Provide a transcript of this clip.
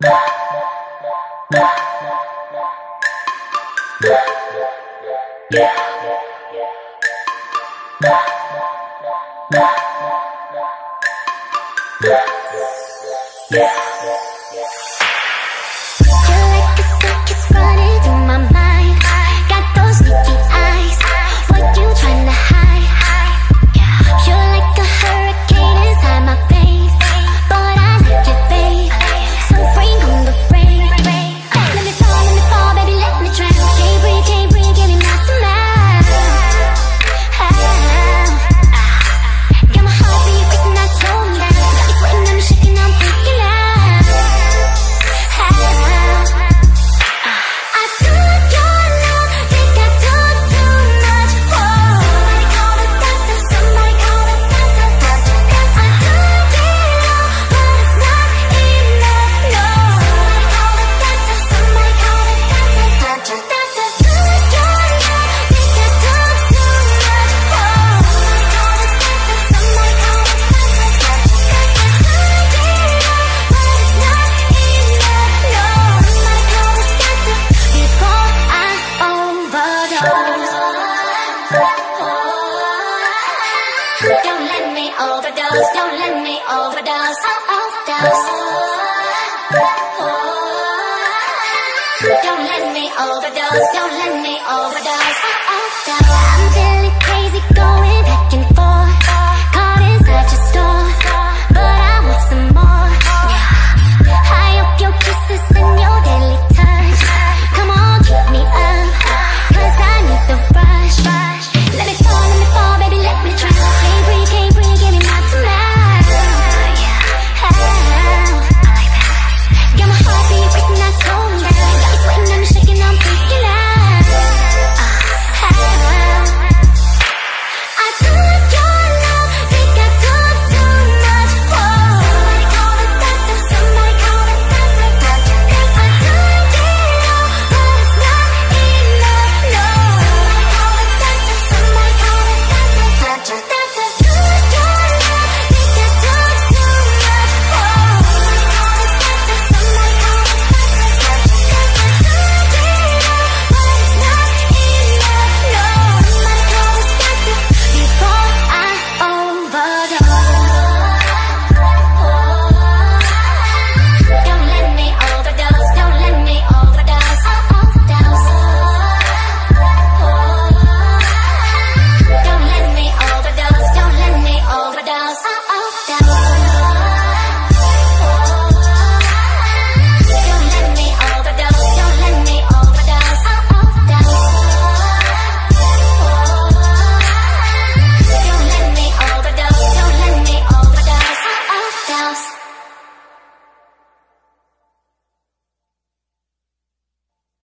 Yeah. overdose. Don't let me overdose. Oh, overdose. Oh, oh. Don't let me overdose. Don't let me overdose. Oh, overdose. I'm feeling crazy going.